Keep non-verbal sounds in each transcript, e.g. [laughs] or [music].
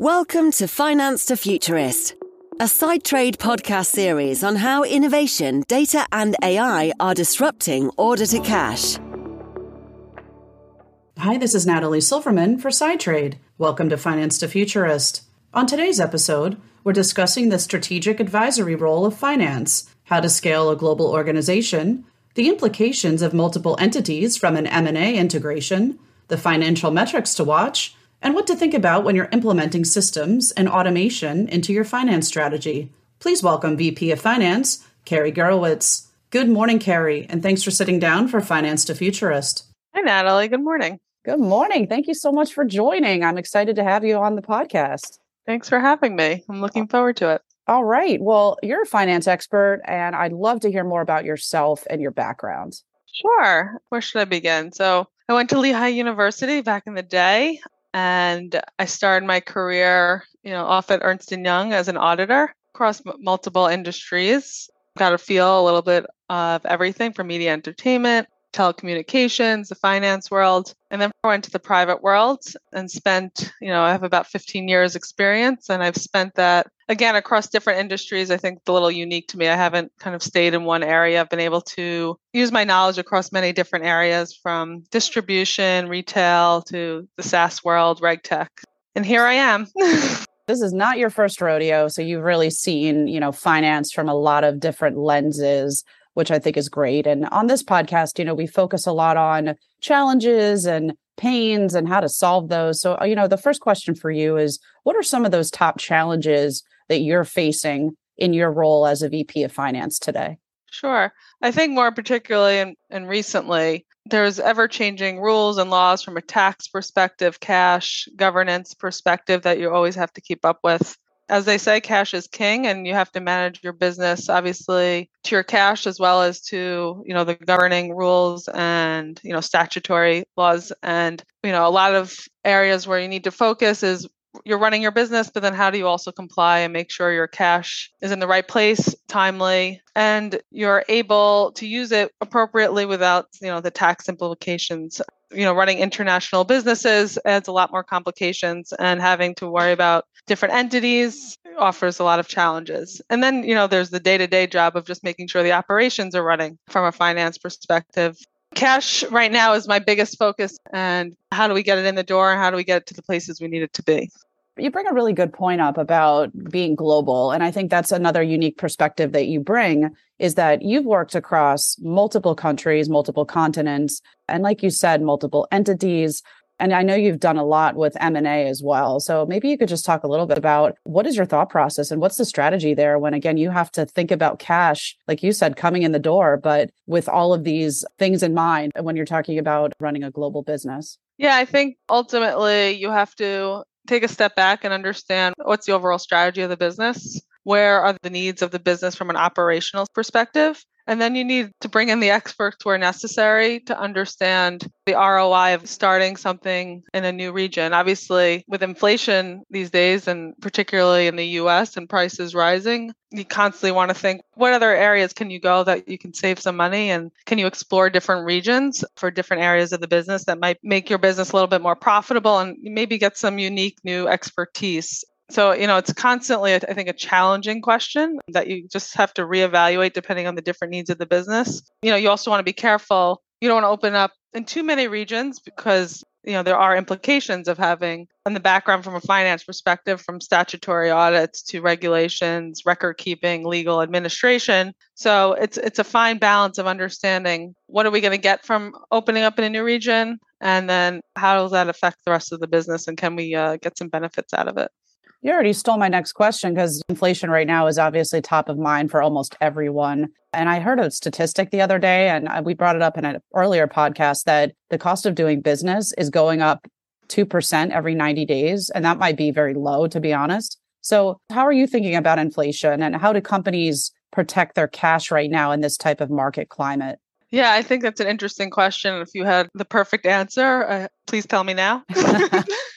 Welcome to Finance to Futurist, a SideTrade podcast series on how innovation, data, and AI are disrupting order to cash. Hi, this is Natalie Silverman for SideTrade. Welcome to Finance to Futurist. On today's episode, we're discussing the strategic advisory role of finance, how to scale a global organization, the implications of multiple entities from an M&A integration, the financial metrics to watch, and what to think about when you're implementing systems and automation into your finance strategy. Please welcome VP of Finance, Carrie Gurowitz. Good morning, Carrie, and thanks for sitting down for Finance to Futurist. Hi, Natalie. Good morning. Good morning. Thank you so much for joining. I'm excited to have you on the podcast. Thanks for having me. I'm looking forward to it. All right. Well, you're a finance expert, and I'd love to hear more about yourself and your background. Sure. Where should I begin? So, I went to Lehigh University back in the day and I started my career, you know, off at Ernst Young as an auditor across m- multiple industries. Got to feel a little bit of everything from media entertainment, telecommunications, the finance world, and then went to the private world and spent, you know, I have about 15 years experience and I've spent that again across different industries. I think a little unique to me. I haven't kind of stayed in one area. I've been able to use my knowledge across many different areas from distribution, retail to the SaaS world, reg tech. And here I am. [laughs] this is not your first rodeo so you've really seen you know finance from a lot of different lenses which I think is great. And on this podcast, you know, we focus a lot on challenges and pains and how to solve those. So, uh, you know, the first question for you is what are some of those top challenges that you're facing in your role as a VP of finance today? Sure. I think more particularly and, and recently, there's ever changing rules and laws from a tax perspective, cash governance perspective that you always have to keep up with as they say, cash is king, and you have to manage your business obviously to your cash as well as to you know the governing rules and you know statutory laws. And you know a lot of areas where you need to focus is you're running your business, but then how do you also comply and make sure your cash is in the right place, timely, and you're able to use it appropriately without you know the tax implications you know running international businesses adds a lot more complications and having to worry about different entities offers a lot of challenges. And then you know there's the day-to-day job of just making sure the operations are running from a finance perspective. Cash right now is my biggest focus and how do we get it in the door? How do we get it to the places we need it to be you bring a really good point up about being global. And i think that's another unique perspective that you bring is that you've worked across multiple countries multiple continents and like you said multiple entities. And i know you've done a lot with m&a as well. So maybe you could just talk a little bit about what is your thought process and what's the strategy there when again you have to think about cash like you said coming in the door but with all of these things in mind when you're talking about running a global business? Yeah, I think ultimately you have to take a step back and understand what's the overall strategy of the business, where are the needs of the business from an operational perspective, and then you need to bring in the experts where necessary to understand the ROI of starting something in a new region. Obviously, with inflation these days, and particularly in the US and prices rising, you constantly want to think what other areas can you go that you can save some money and can you explore different regions for different areas of the business that might make your business a little bit more profitable and maybe get some unique new expertise so, you know, it's constantly, I think, a challenging question that you just have to reevaluate depending on the different needs of the business. You know, you also want to be careful. You don't want to open up in too many regions because, you know, there are implications of having in the background from a finance perspective, from statutory audits to regulations, record keeping, legal administration. So it's it's a fine balance of understanding what are we going to get from opening up in a new region, and then how does that affect the rest of the business, and can we uh, get some benefits out of it? You already stole my next question because inflation right now is obviously top of mind for almost everyone. And I heard a statistic the other day, and we brought it up in an earlier podcast that the cost of doing business is going up 2% every 90 days. And that might be very low, to be honest. So, how are you thinking about inflation and how do companies protect their cash right now in this type of market climate? Yeah, I think that's an interesting question. If you had the perfect answer, uh, please tell me now. [laughs] [laughs]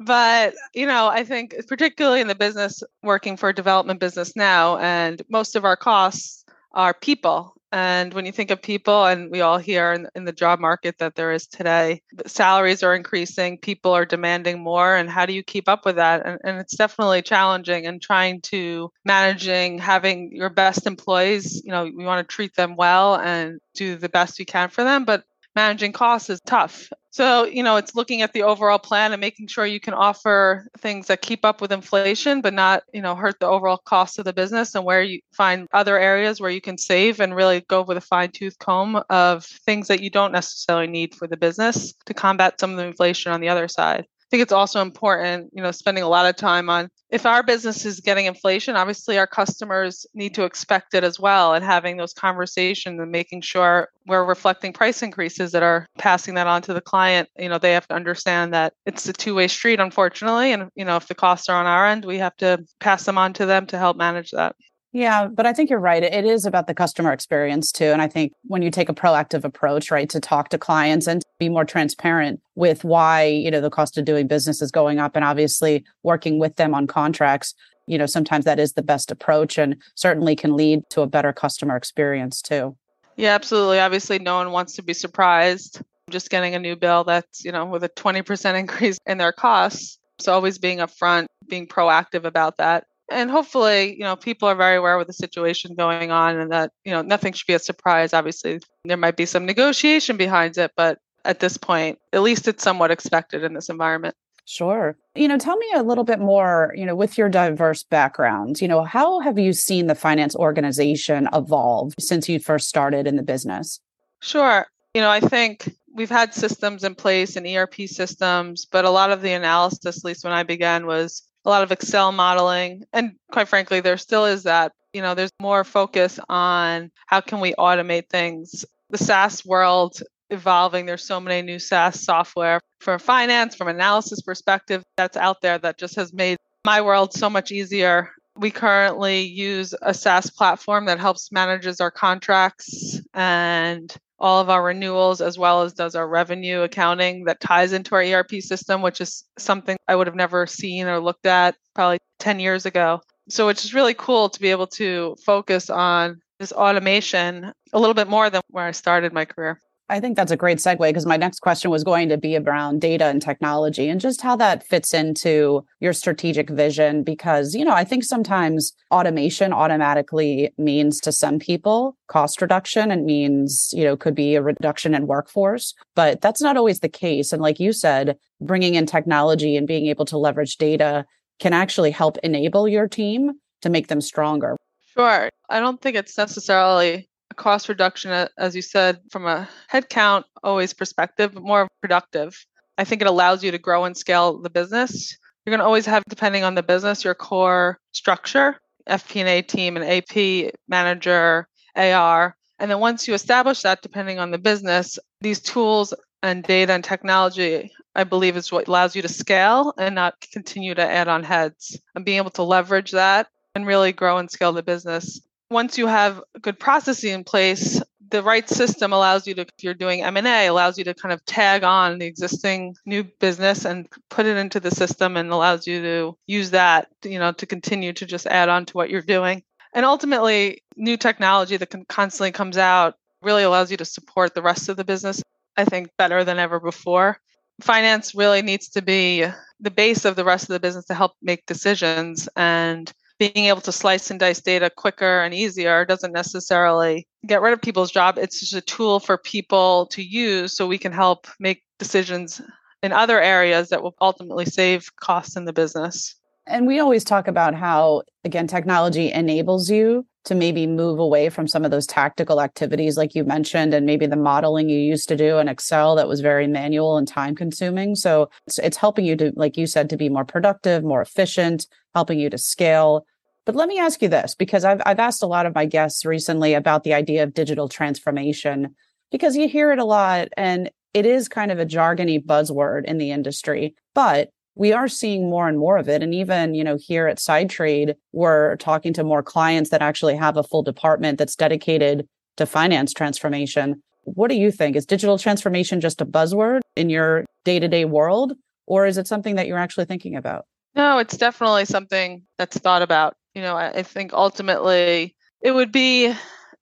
but you know i think particularly in the business working for a development business now and most of our costs are people And when you think of people, and we all hear in, in, the job market that there is today, salaries are increasing, people are demanding more. And how do you keep up with that? And, and it's definitely challenging and trying to managing having your best employees, you know, we want to treat them well and do the best we can for them. But managing costs is tough. So, you know, it's looking at the overall plan and making sure you can offer things that keep up with inflation, but not, you know, hurt the overall cost of the business and where you find other areas where you can save and really go with a fine tooth comb of things that you don't necessarily need for the business to combat some of the inflation on the other side I think it's also important, you know, spending a lot of time on if our business is getting inflation, obviously our customers need to expect it as well and having those conversations and making sure we're reflecting price increases that are passing that on to the client. You know, they have to understand that it's a two-way street, unfortunately. And, you know, if the costs are on our end, we have to pass them on to them to help manage that. Yeah, but I think you're right. It is about the customer experience too. And I think when you take a proactive approach, right, to talk to clients and be more transparent with why, you know, the cost of doing business is going up and obviously working with them on contracts, you know, sometimes that is the best approach and certainly can lead to a better customer experience too. Yeah, absolutely. Obviously, no one wants to be surprised just getting a new bill that's, you know, with a 20% [laughs] increase in their costs. So always being upfront, being proactive about that and hopefully you know people are very aware with the situation going on and that you know nothing should be a surprise obviously there might be some negotiation behind it but at this point at least it's somewhat expected in this environment Sure. You know, tell me a little bit more, you know, with your diverse background, you know, how have you seen the finance organization evolve since you first started in the business? Sure. You know, I think we've had systems in place and ERP systems, but a lot of the analysis, at least when I began, was a lot of Excel modeling. And quite frankly, there still is that. You know, there's more focus on how can we automate things. The SaaS world evolving. There's so many new SaaS software from finance, from analysis perspective that's out there that just has made my world so much easier. We currently use a SaaS platform that helps manages our contracts and all of our renewals as well as does our revenue accounting that ties into our ERP system, which is something I would have never seen or looked at probably 10 years ago. So it's just really cool to be able to focus on this automation a little bit more than where I started my career. I think that's a great segue because my next question was going to be around data and technology and just how that fits into your strategic vision. Because, you know, I think sometimes automation automatically means to some people cost reduction and means, you know, could be a reduction in workforce, but that's not always the case. And like you said, bringing in technology and being able to leverage data can actually help enable your team to make them stronger. Sure. I don't think it's necessarily cost reduction, uh, as you said, from a headcount always perspective, but more productive. I think it allows you to grow and scale the business. You're going to always have, depending on the business, your core structure, FP&A team and AP manager, AR. And then once you establish that, depending on the business, these tools and data and technology, I believe, is what allows you to scale and not continue to add on heads and being able to leverage that and really grow and scale the business once you have good processing in place, the right system allows you to, if you're doing M&A, allows you to kind of tag on the existing new business and put it into the system and allows you to use that, you know, to continue to just add on to what you're doing. And ultimately, new technology that constantly comes out really allows you to support the rest of the business, I think, better than ever before. Finance really needs to be the base of the rest of the business to help make decisions. And being able to slice and dice data quicker and easier doesn't necessarily get rid of people's job. It's just a tool for people to use so we can help make decisions in other areas that will ultimately save costs in the business. And we always talk about how, again, technology enables you to maybe move away from some of those tactical activities, like you mentioned, and maybe the modeling you used to do in Excel that was very manual and time consuming. So it's, it's helping you to, like you said, to be more productive, more efficient, helping you to scale. But let me ask you this because I've, I've asked a lot of my guests recently about the idea of digital transformation because you hear it a lot and it is kind of a jargony buzzword in the industry. But we are seeing more and more of it. And even, you know, here at SideTrade, we're talking to more clients that actually have a full department that's dedicated to finance transformation. What do you think? Is digital transformation just a buzzword in your day to day world? Or is it something that you're actually thinking about? No, it's definitely something that's thought about. You know, I, I think ultimately it would be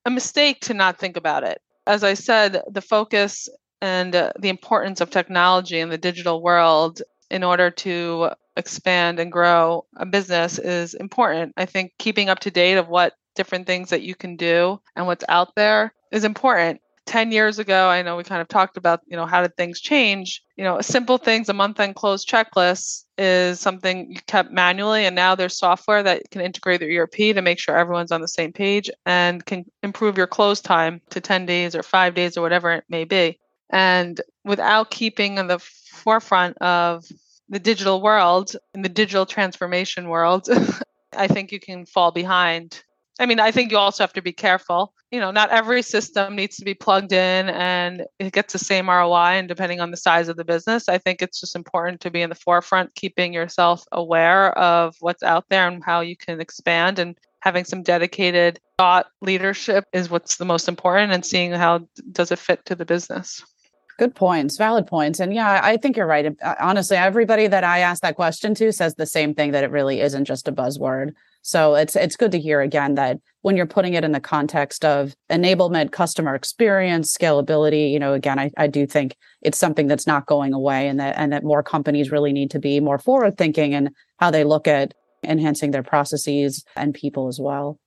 a mistake to not think about it. As I said, the focus and uh, the importance of technology in the digital world in order to expand and grow a business is important. I think keeping up to date of what different things that you can do and what's out there is important. 10 years ago, I know we kind of talked about, you know, how did things change? You know, simple things, a month end close checklist is something you kept manually. And now there's software that can integrate your ERP to make sure everyone's on the same page and can improve your close time to 10 days or five days or whatever it may be. And without keeping in the forefront of the digital world, in the digital transformation world, [laughs] I think you can fall behind I mean, I think you also have to be careful. You know, not every system needs to be plugged in and it gets the same ROI. And depending on the size of the business, I think it's just important to be in the forefront, keeping yourself aware of what's out there and how you can expand. And having some dedicated thought leadership is what's the most important and seeing how does it fit to the business. Good points, valid points. And yeah, I think you're right. Uh, honestly, everybody that I ask that question to says the same thing that it really isn't just a buzzword. So it's it's good to hear again that when you're putting it in the context of enablement, customer experience, scalability, you know, again, I, I do think it's something that's not going away and that and that more companies really need to be more forward thinking and how they look at enhancing their processes and people as well.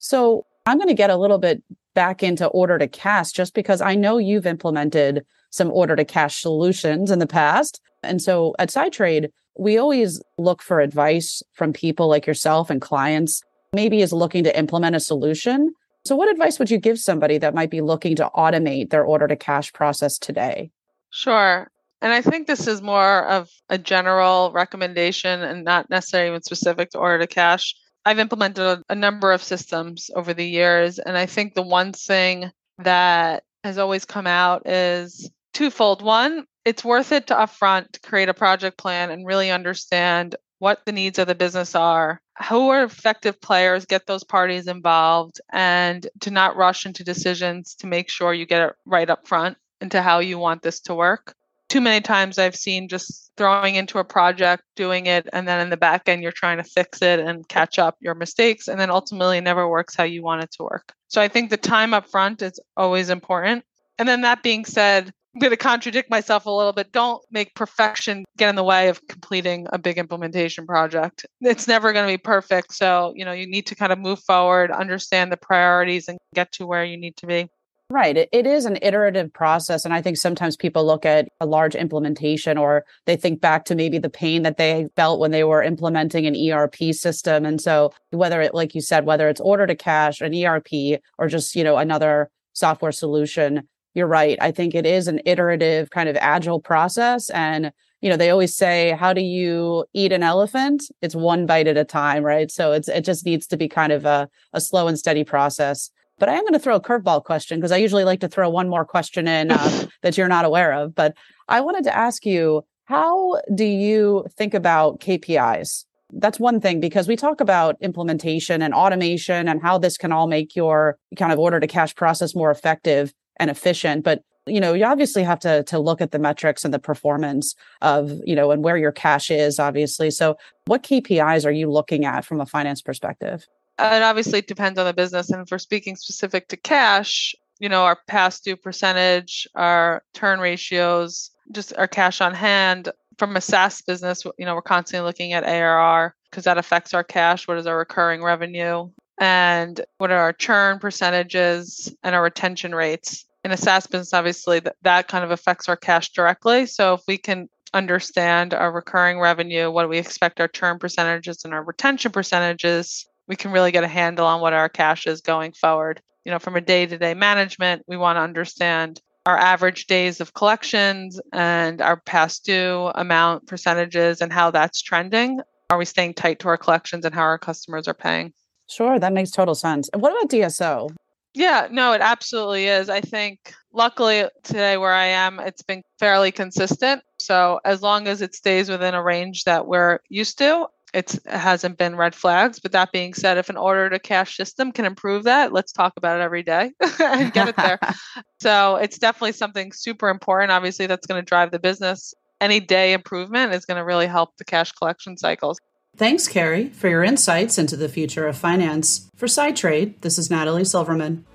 So I'm going to get a little bit back into order to cash just because I know you've implemented some order to cash solutions in the past. And so at SideTrade, we always look for advice from people like yourself and clients, maybe is looking to implement a solution. So, what advice would you give somebody that might be looking to automate their order to cash process today? Sure. And I think this is more of a general recommendation and not necessarily even specific to order to cash. I've implemented a number of systems over the years. And I think the one thing that has always come out is twofold. One, it's worth it to upfront create a project plan and really understand what the needs of the business are, who are effective players, get those parties involved, and to not rush into decisions to make sure you get it right up front into how you want this to work. Too many times I've seen just throwing into a project, doing it, and then in the back end, you're trying to fix it and catch up your mistakes, and then ultimately it never works how you want it to work. So I think the time up front is always important. And then that being said, I'm going to contradict myself a little bit. Don't make perfection get in the way of completing a big implementation project. It's never going to be perfect. So, you know, you need to kind of move forward, understand the priorities, and get to where you need to be. Right. It, it is an iterative process. And I think sometimes people look at a large implementation or they think back to maybe the pain that they felt when they were implementing an ERP system. And so, whether it, like you said, whether it's order to cash, an ERP, or just, you know, another software solution, you're right. I think it is an iterative kind of agile process. And, you know, they always say, how do you eat an elephant? It's one bite at a time, right? So it's it just needs to be kind of a, a slow and steady process. But I am going to throw a curveball question because I usually like to throw one more question in uh, [laughs] that you're not aware of. But I wanted to ask you, how do you think about KPIs? That's one thing because we talk about implementation and automation and how this can all make your kind of order to cash process more effective and efficient but you know you obviously have to to look at the metrics and the performance of you know and where your cash is obviously. So what kpis are you looking at from a finance perspective? It obviously depends on the business. And for speaking specific to cash you know our past due percentage our turn ratios just our cash on hand from a saas business you know we're constantly looking at arr because that affects our cash. What is our recurring revenue and what are our churn percentages and our retention rates. In a SaaS business, obviously, that, that kind of affects our cash directly. So if we can understand our recurring revenue, what do we expect our churn percentages and our retention percentages, we can really get a handle on what our cash is going forward. You know, from a day to day management, we want to understand our average days of collections and our past due amount percentages and how that's trending. Are we staying tight to our collections and how our customers are paying? Sure, that makes total sense. And what about DSO? Yeah, no, it absolutely is. I think luckily today where I am, it's been fairly consistent. So as long as it stays within a range that we're used to, it hasn't been red flags. But that being said, if an order to cash system can improve that, let's talk about it every day [laughs] and get it there. [laughs] so it's definitely something super important. Obviously, that's going to drive the business. Any day improvement is going to really help the cash collection cycles. Thanks, Carrie, for your insights into the future of finance. For SideTrade, this is Natalie Silverman.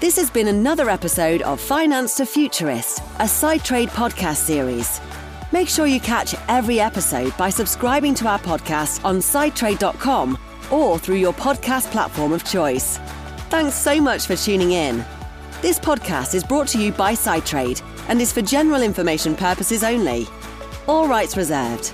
This has been another episode of Finance to Futurist, a SideTrade podcast series. Make sure you catch every episode by subscribing to our podcast on sidetrade.com or through your podcast platform of choice. Thanks so much for tuning in. This podcast is brought to you by SideTrade and is for general information purposes only. All rights reserved.